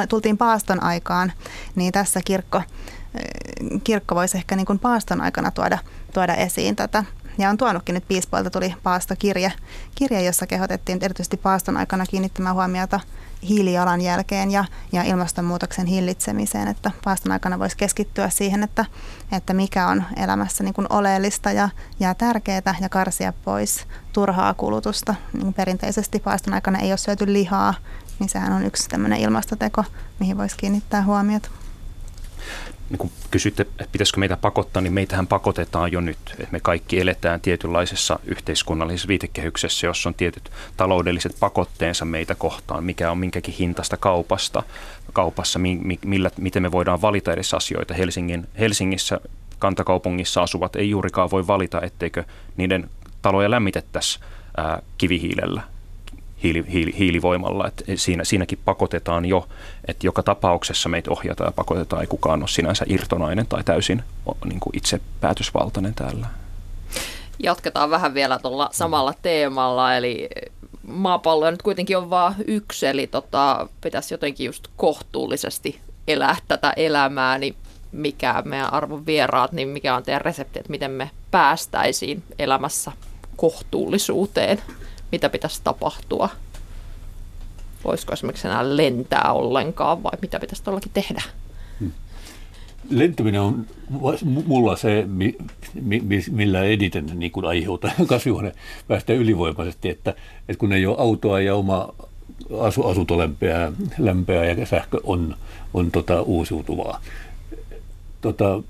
tultiin paaston aikaan, niin tässä kirkko, kirkko voisi ehkä niin kuin paaston aikana tuoda, tuoda esiin tätä ja on tuonutkin nyt piispoilta tuli paastokirje, kirje, jossa kehotettiin erityisesti paaston aikana kiinnittämään huomiota hiilijalanjälkeen ja, ja ilmastonmuutoksen hillitsemiseen, että paaston aikana voisi keskittyä siihen, että, että mikä on elämässä niin kuin oleellista ja, ja tärkeää ja karsia pois turhaa kulutusta. Niin perinteisesti paaston aikana ei ole syöty lihaa, niin sehän on yksi tämmöinen ilmastoteko, mihin voisi kiinnittää huomiota niin kun kysytte, että pitäisikö meitä pakottaa, niin meitähän pakotetaan jo nyt. Että me kaikki eletään tietynlaisessa yhteiskunnallisessa viitekehyksessä, jossa on tietyt taloudelliset pakotteensa meitä kohtaan, mikä on minkäkin hintasta kaupasta, kaupassa, mi, millä, miten me voidaan valita edes asioita. Helsingin, Helsingissä kantakaupungissa asuvat ei juurikaan voi valita, etteikö niiden taloja lämmitettäisi kivihiilellä hiili, hiili, hiilivoimalla. Et siinä, siinäkin pakotetaan jo, että joka tapauksessa meitä ohjataan ja pakotetaan, ei kukaan ole sinänsä irtonainen tai täysin niin kuin itse päätösvaltainen täällä. Jatketaan vähän vielä tuolla samalla teemalla, eli maapallo nyt kuitenkin on vain yksi, eli tota, pitäisi jotenkin just kohtuullisesti elää tätä elämää, niin mikä meidän arvon vieraat, niin mikä on teidän resepti, että miten me päästäisiin elämässä kohtuullisuuteen? Mitä pitäisi tapahtua? Voisiko esimerkiksi enää lentää ollenkaan vai mitä pitäisi todellakin tehdä? Hmm. Lentäminen on mulla se, millä editen niin kuin aiheuta kasvihuonepäästöjä ylivoimaisesti, että, että kun ei ole autoa ja oma asu, asunto lämpeää, lämpeää ja sähkö on, on tota uusiutuvaa. Tota,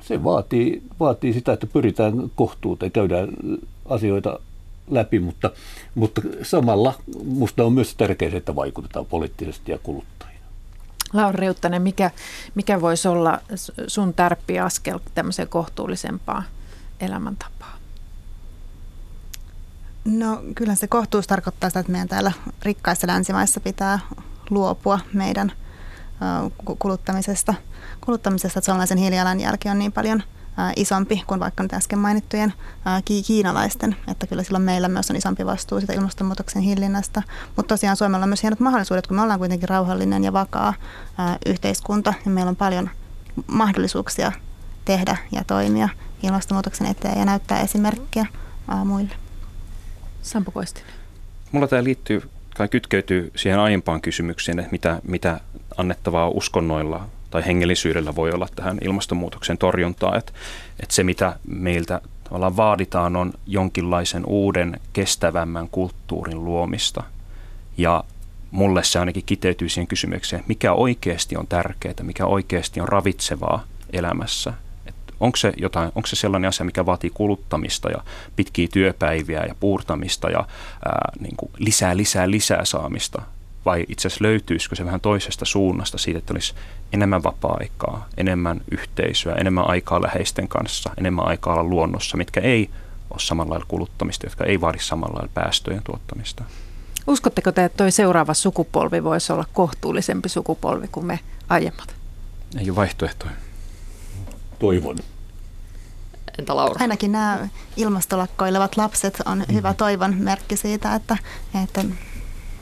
se vaatii, vaatii sitä, että pyritään kohtuuteen, käydään asioita läpi, mutta, mutta samalla minusta on myös tärkeää, että vaikutetaan poliittisesti ja kuluttajina. Laura Riuttanen, mikä, mikä voisi olla sun tärppiaskel tämmöiseen kohtuullisempaan elämäntapaan? No kyllä se kohtuus tarkoittaa sitä, että meidän täällä rikkaissa länsimaissa pitää luopua meidän kuluttamisesta, kuluttamisesta että suomalaisen hiilijalanjälki on niin paljon – isompi kuin vaikka nyt äsken mainittujen kiinalaisten, että kyllä silloin meillä myös on isompi vastuu sitä ilmastonmuutoksen hillinnästä. Mutta tosiaan Suomella on myös hienot mahdollisuudet, kun me ollaan kuitenkin rauhallinen ja vakaa yhteiskunta ja meillä on paljon mahdollisuuksia tehdä ja toimia ilmastonmuutoksen eteen ja näyttää esimerkkiä muille. Sampo Koistinen. Mulla tämä liittyy tai kytkeytyy siihen aiempaan kysymykseen, että mitä, mitä annettavaa uskonnoilla tai hengellisyydellä voi olla tähän ilmastonmuutoksen torjuntaan. Että, että se, mitä meiltä tavallaan vaaditaan, on jonkinlaisen uuden kestävämmän kulttuurin luomista. Ja mulle se ainakin kiteytyy siihen kysymykseen, mikä oikeasti on tärkeää, mikä oikeasti on ravitsevaa elämässä. onko se, jotain, onko se sellainen asia, mikä vaatii kuluttamista ja pitkiä työpäiviä ja puurtamista ja ää, niin kuin lisää, lisää, lisää saamista vai itse asiassa löytyisikö se vähän toisesta suunnasta siitä, että olisi enemmän vapaa-aikaa, enemmän yhteisöä, enemmän aikaa läheisten kanssa, enemmän aikaa olla luonnossa, mitkä ei ole samalla lailla kuluttamista, jotka ei vaadi samalla lailla päästöjen tuottamista. Uskotteko te, että tuo seuraava sukupolvi voisi olla kohtuullisempi sukupolvi kuin me aiemmat? Ei ole vaihtoehtoja. Toivon. Entä Laura? Ainakin nämä ilmastolakkoilevat lapset on hyvä toivon merkki siitä, että, että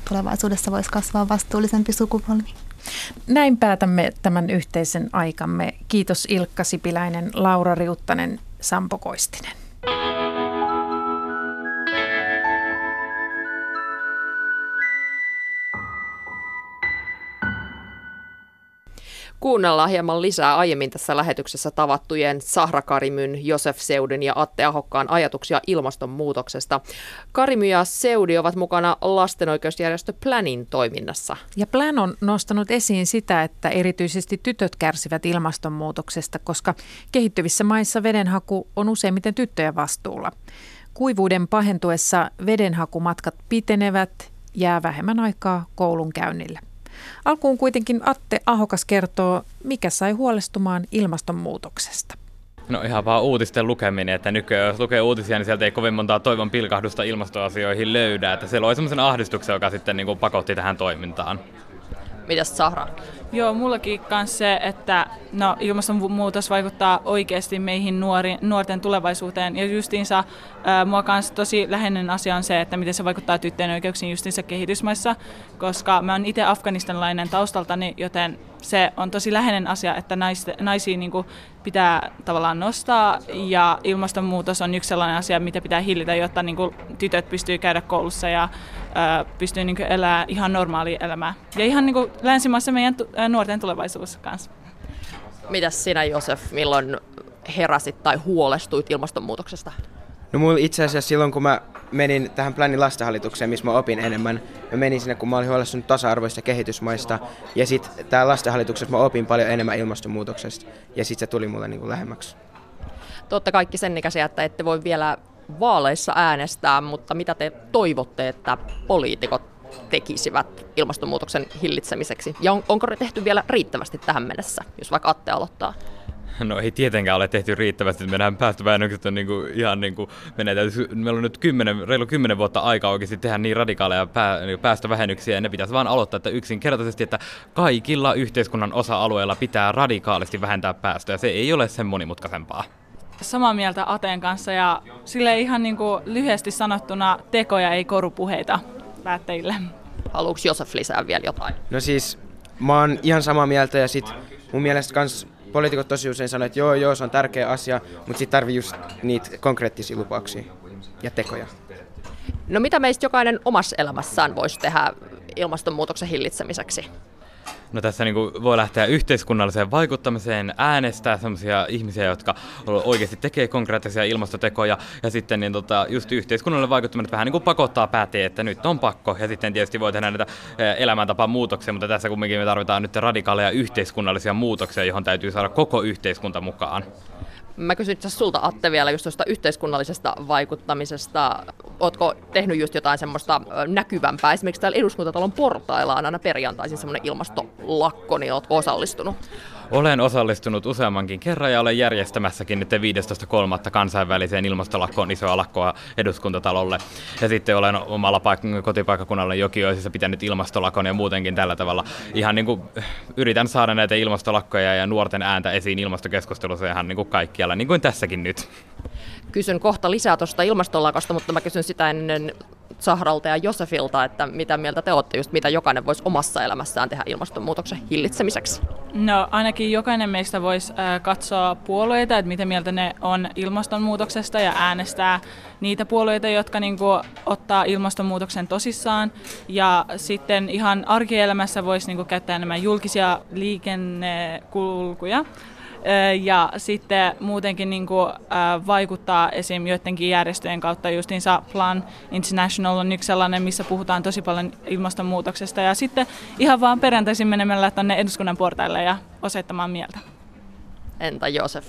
tulevaisuudessa voisi kasvaa vastuullisempi sukupolvi. Näin päätämme tämän yhteisen aikamme. Kiitos Ilkka Sipiläinen, Laura Riuttanen, Sampo Koistinen. Kuunnellaan hieman lisää aiemmin tässä lähetyksessä tavattujen Sahra Karimyn, Josef Seudin ja Atte Ahokkaan ajatuksia ilmastonmuutoksesta. Karimy ja Seudi ovat mukana lastenoikeusjärjestö Planin toiminnassa. Ja Plan on nostanut esiin sitä, että erityisesti tytöt kärsivät ilmastonmuutoksesta, koska kehittyvissä maissa vedenhaku on useimmiten tyttöjen vastuulla. Kuivuuden pahentuessa vedenhakumatkat pitenevät, jää vähemmän aikaa koulun käynnille. Alkuun kuitenkin Atte Ahokas kertoo, mikä sai huolestumaan ilmastonmuutoksesta. No ihan vaan uutisten lukeminen, että nykyään jos lukee uutisia, niin sieltä ei kovin montaa toivon pilkahdusta ilmastoasioihin löydä. Että se loi semmoisen ahdistuksen, joka sitten niin kuin pakotti tähän toimintaan. Mitäs Sahra? Joo, mullakin kanssa se, että no, ilmastonmuutos vaikuttaa oikeasti meihin nuori, nuorten tulevaisuuteen. Ja justiinsa ää, mua kanssa tosi läheinen asia on se, että miten se vaikuttaa tyttöjen oikeuksiin justiinsa kehitysmaissa, koska mä oon itse afganistanilainen taustaltani, joten se on tosi läheinen asia, että nais, naisia niin kuin pitää tavallaan nostaa ja ilmastonmuutos on yksi sellainen asia, mitä pitää hillitä, jotta niin kuin tytöt pystyy käydä koulussa ja ää, pystyy niin kuin elää ihan normaalia elämää. Ja ihan niin kuin länsimaissa meidän tu- nuorten tulevaisuus kanssa. Mitäs sinä Josef, milloin heräsit tai huolestuit ilmastonmuutoksesta? No mulla itse asiassa silloin, kun mä menin tähän Planin lastenhallitukseen, missä mä opin enemmän, mä menin sinne, kun mä olin huolestunut tasa-arvoista kehitysmaista. Ja sitten tää lastenhallituksessa mä opin paljon enemmän ilmastonmuutoksesta. Ja sitten se tuli mulle niin kuin lähemmäksi. Totta kaikki sen ikäisiä, että ette voi vielä vaaleissa äänestää, mutta mitä te toivotte, että poliitikot tekisivät ilmastonmuutoksen hillitsemiseksi? Ja on, onko tehty vielä riittävästi tähän mennessä, jos vaikka Atte aloittaa? No ei tietenkään ole tehty riittävästi. Meidän päästövähennykset on niinku ihan niinku, menee, meillä on nyt kymmenen, reilu kymmenen vuotta aikaa oikeasti tehdä niin radikaaleja pää, niinku päästövähennyksiä ja ne pitäisi vaan aloittaa, että yksinkertaisesti, että kaikilla yhteiskunnan osa-alueilla pitää radikaalisti vähentää päästöjä. Se ei ole sen monimutkaisempaa samaa mieltä Ateen kanssa ja sille ihan niin kuin lyhyesti sanottuna tekoja ei korupuheita päättäjille. Haluatko Josef lisää vielä jotain? No siis mä oon ihan samaa mieltä ja sit mun mielestä kans poliitikot tosi usein sanoo, että joo, joo, se on tärkeä asia, mutta sitten tarvii just niitä konkreettisia lupauksia ja tekoja. No mitä meistä jokainen omassa elämässään voisi tehdä ilmastonmuutoksen hillitsemiseksi? No tässä niin kuin voi lähteä yhteiskunnalliseen vaikuttamiseen, äänestää sellaisia ihmisiä, jotka oikeasti tekee konkreettisia ilmastotekoja, ja sitten niin tota, just yhteiskunnallinen vaikuttaminen vähän niin kuin pakottaa päättäjiä, että nyt on pakko, ja sitten tietysti voi tehdä näitä elämäntapaan muutoksia, mutta tässä kumminkin me tarvitaan nyt radikaaleja yhteiskunnallisia muutoksia, johon täytyy saada koko yhteiskunta mukaan. Mä kysyn itse sulta Atte vielä just tuosta yhteiskunnallisesta vaikuttamisesta. Ootko tehnyt just jotain semmoista näkyvämpää? Esimerkiksi täällä eduskuntatalon portailla on aina perjantaisin semmoinen ilmastolakko, niin ootko osallistunut? Olen osallistunut useammankin kerran ja olen järjestämässäkin nyt 15.3. kansainväliseen ilmastolakkoon isoa lakkoa eduskuntatalolle. Ja sitten olen omalla paik- kotipaikkakunnalla Jokioisissa pitänyt ilmastolakon ja muutenkin tällä tavalla. Ihan niin kuin yritän saada näitä ilmastolakkoja ja nuorten ääntä esiin ilmastokeskustelussa ihan niin kuin kaikkialla, niin kuin tässäkin nyt. Kysyn kohta lisää tuosta ilmastolakosta, mutta mä kysyn sitä ennen Sahralta ja Josefilta, että mitä mieltä te olette, just mitä jokainen voisi omassa elämässään tehdä ilmastonmuutoksen hillitsemiseksi? No ainakin jokainen meistä voisi katsoa puolueita, että miten mieltä ne on ilmastonmuutoksesta ja äänestää niitä puolueita, jotka niinku ottaa ilmastonmuutoksen tosissaan. Ja sitten ihan arkielämässä voisi niinku käyttää enemmän julkisia liikennekulkuja ja sitten muutenkin niin kuin, vaikuttaa esim. joidenkin järjestöjen kautta. Justiinsa Plan International on yksi sellainen, missä puhutaan tosi paljon ilmastonmuutoksesta. Ja sitten ihan vaan perjantaisin menemällä tuonne eduskunnan portaille ja osoittamaan mieltä. Entä Josef?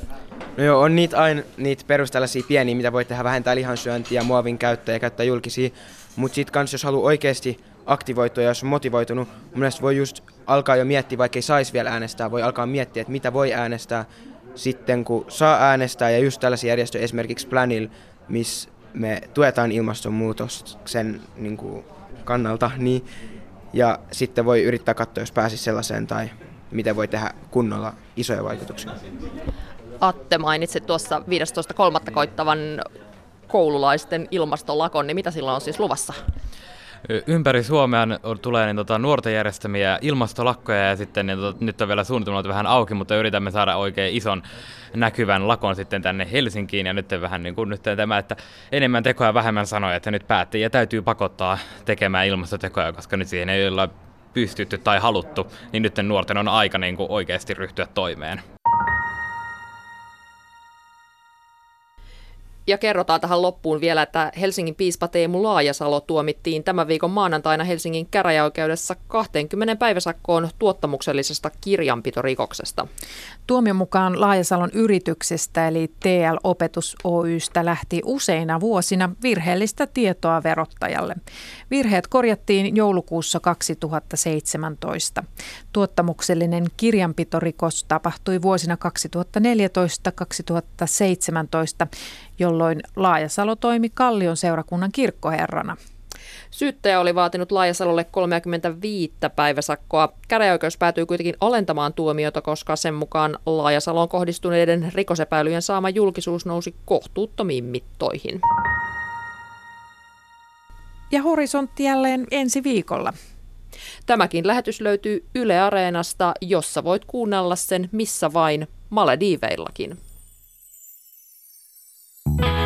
No joo, on niitä aina niitä perustellaisia pieniä, mitä voi tehdä, vähentää lihansyöntiä, muovin käyttöä ja käyttää julkisia. Mutta sitten kans jos haluaa oikeasti aktivoitua ja jos on motivoitunut, mun voi just alkaa jo miettiä, vaikka ei saisi vielä äänestää, voi alkaa miettiä, että mitä voi äänestää sitten, kun saa äänestää. Ja just tällaisia järjestöjä, esimerkiksi Planil, missä me tuetaan ilmastonmuutoksen niin kuin, kannalta, niin, ja sitten voi yrittää katsoa, jos pääsisi sellaiseen tai miten voi tehdä kunnolla isoja vaikutuksia. Atte mainitsi tuossa 15.3. koittavan koululaisten ilmastolakon, niin mitä silloin on siis luvassa? Ympäri Suomea tulee niin, tota, nuorten järjestämiä ilmastolakkoja ja sitten niin, tota, nyt on vielä suunnitelmat vähän auki, mutta yritämme saada oikein ison näkyvän lakon sitten tänne Helsinkiin ja nyt vähän niin kuin nyt tämä, että enemmän tekoja vähemmän sanoja, että nyt päättäjiä täytyy pakottaa tekemään ilmastotekoja, koska nyt siihen ei ole pystytty tai haluttu, niin nyt nuorten on aika niin kuin oikeasti ryhtyä toimeen. Ja kerrotaan tähän loppuun vielä, että Helsingin piispa Teemu Laajasalo tuomittiin tämän viikon maanantaina Helsingin käräjäoikeudessa 20 päiväsakkoon tuottamuksellisesta kirjanpitorikoksesta. Tuomion mukaan Laajasalon yrityksestä eli TL Opetus Oystä lähti useina vuosina virheellistä tietoa verottajalle. Virheet korjattiin joulukuussa 2017. Tuottamuksellinen kirjanpitorikos tapahtui vuosina 2014-2017 jolloin Laajasalo toimi Kallion seurakunnan kirkkoherrana. Syyttäjä oli vaatinut Laajasalolle 35 päiväsakkoa. Käräjäoikeus päätyi kuitenkin alentamaan tuomiota, koska sen mukaan Laajasaloon kohdistuneiden rikosepäilyjen saama julkisuus nousi kohtuuttomiin mittoihin. Ja horisontti jälleen ensi viikolla. Tämäkin lähetys löytyy Yle Areenasta, jossa voit kuunnella sen missä vain Malediveillakin. thank you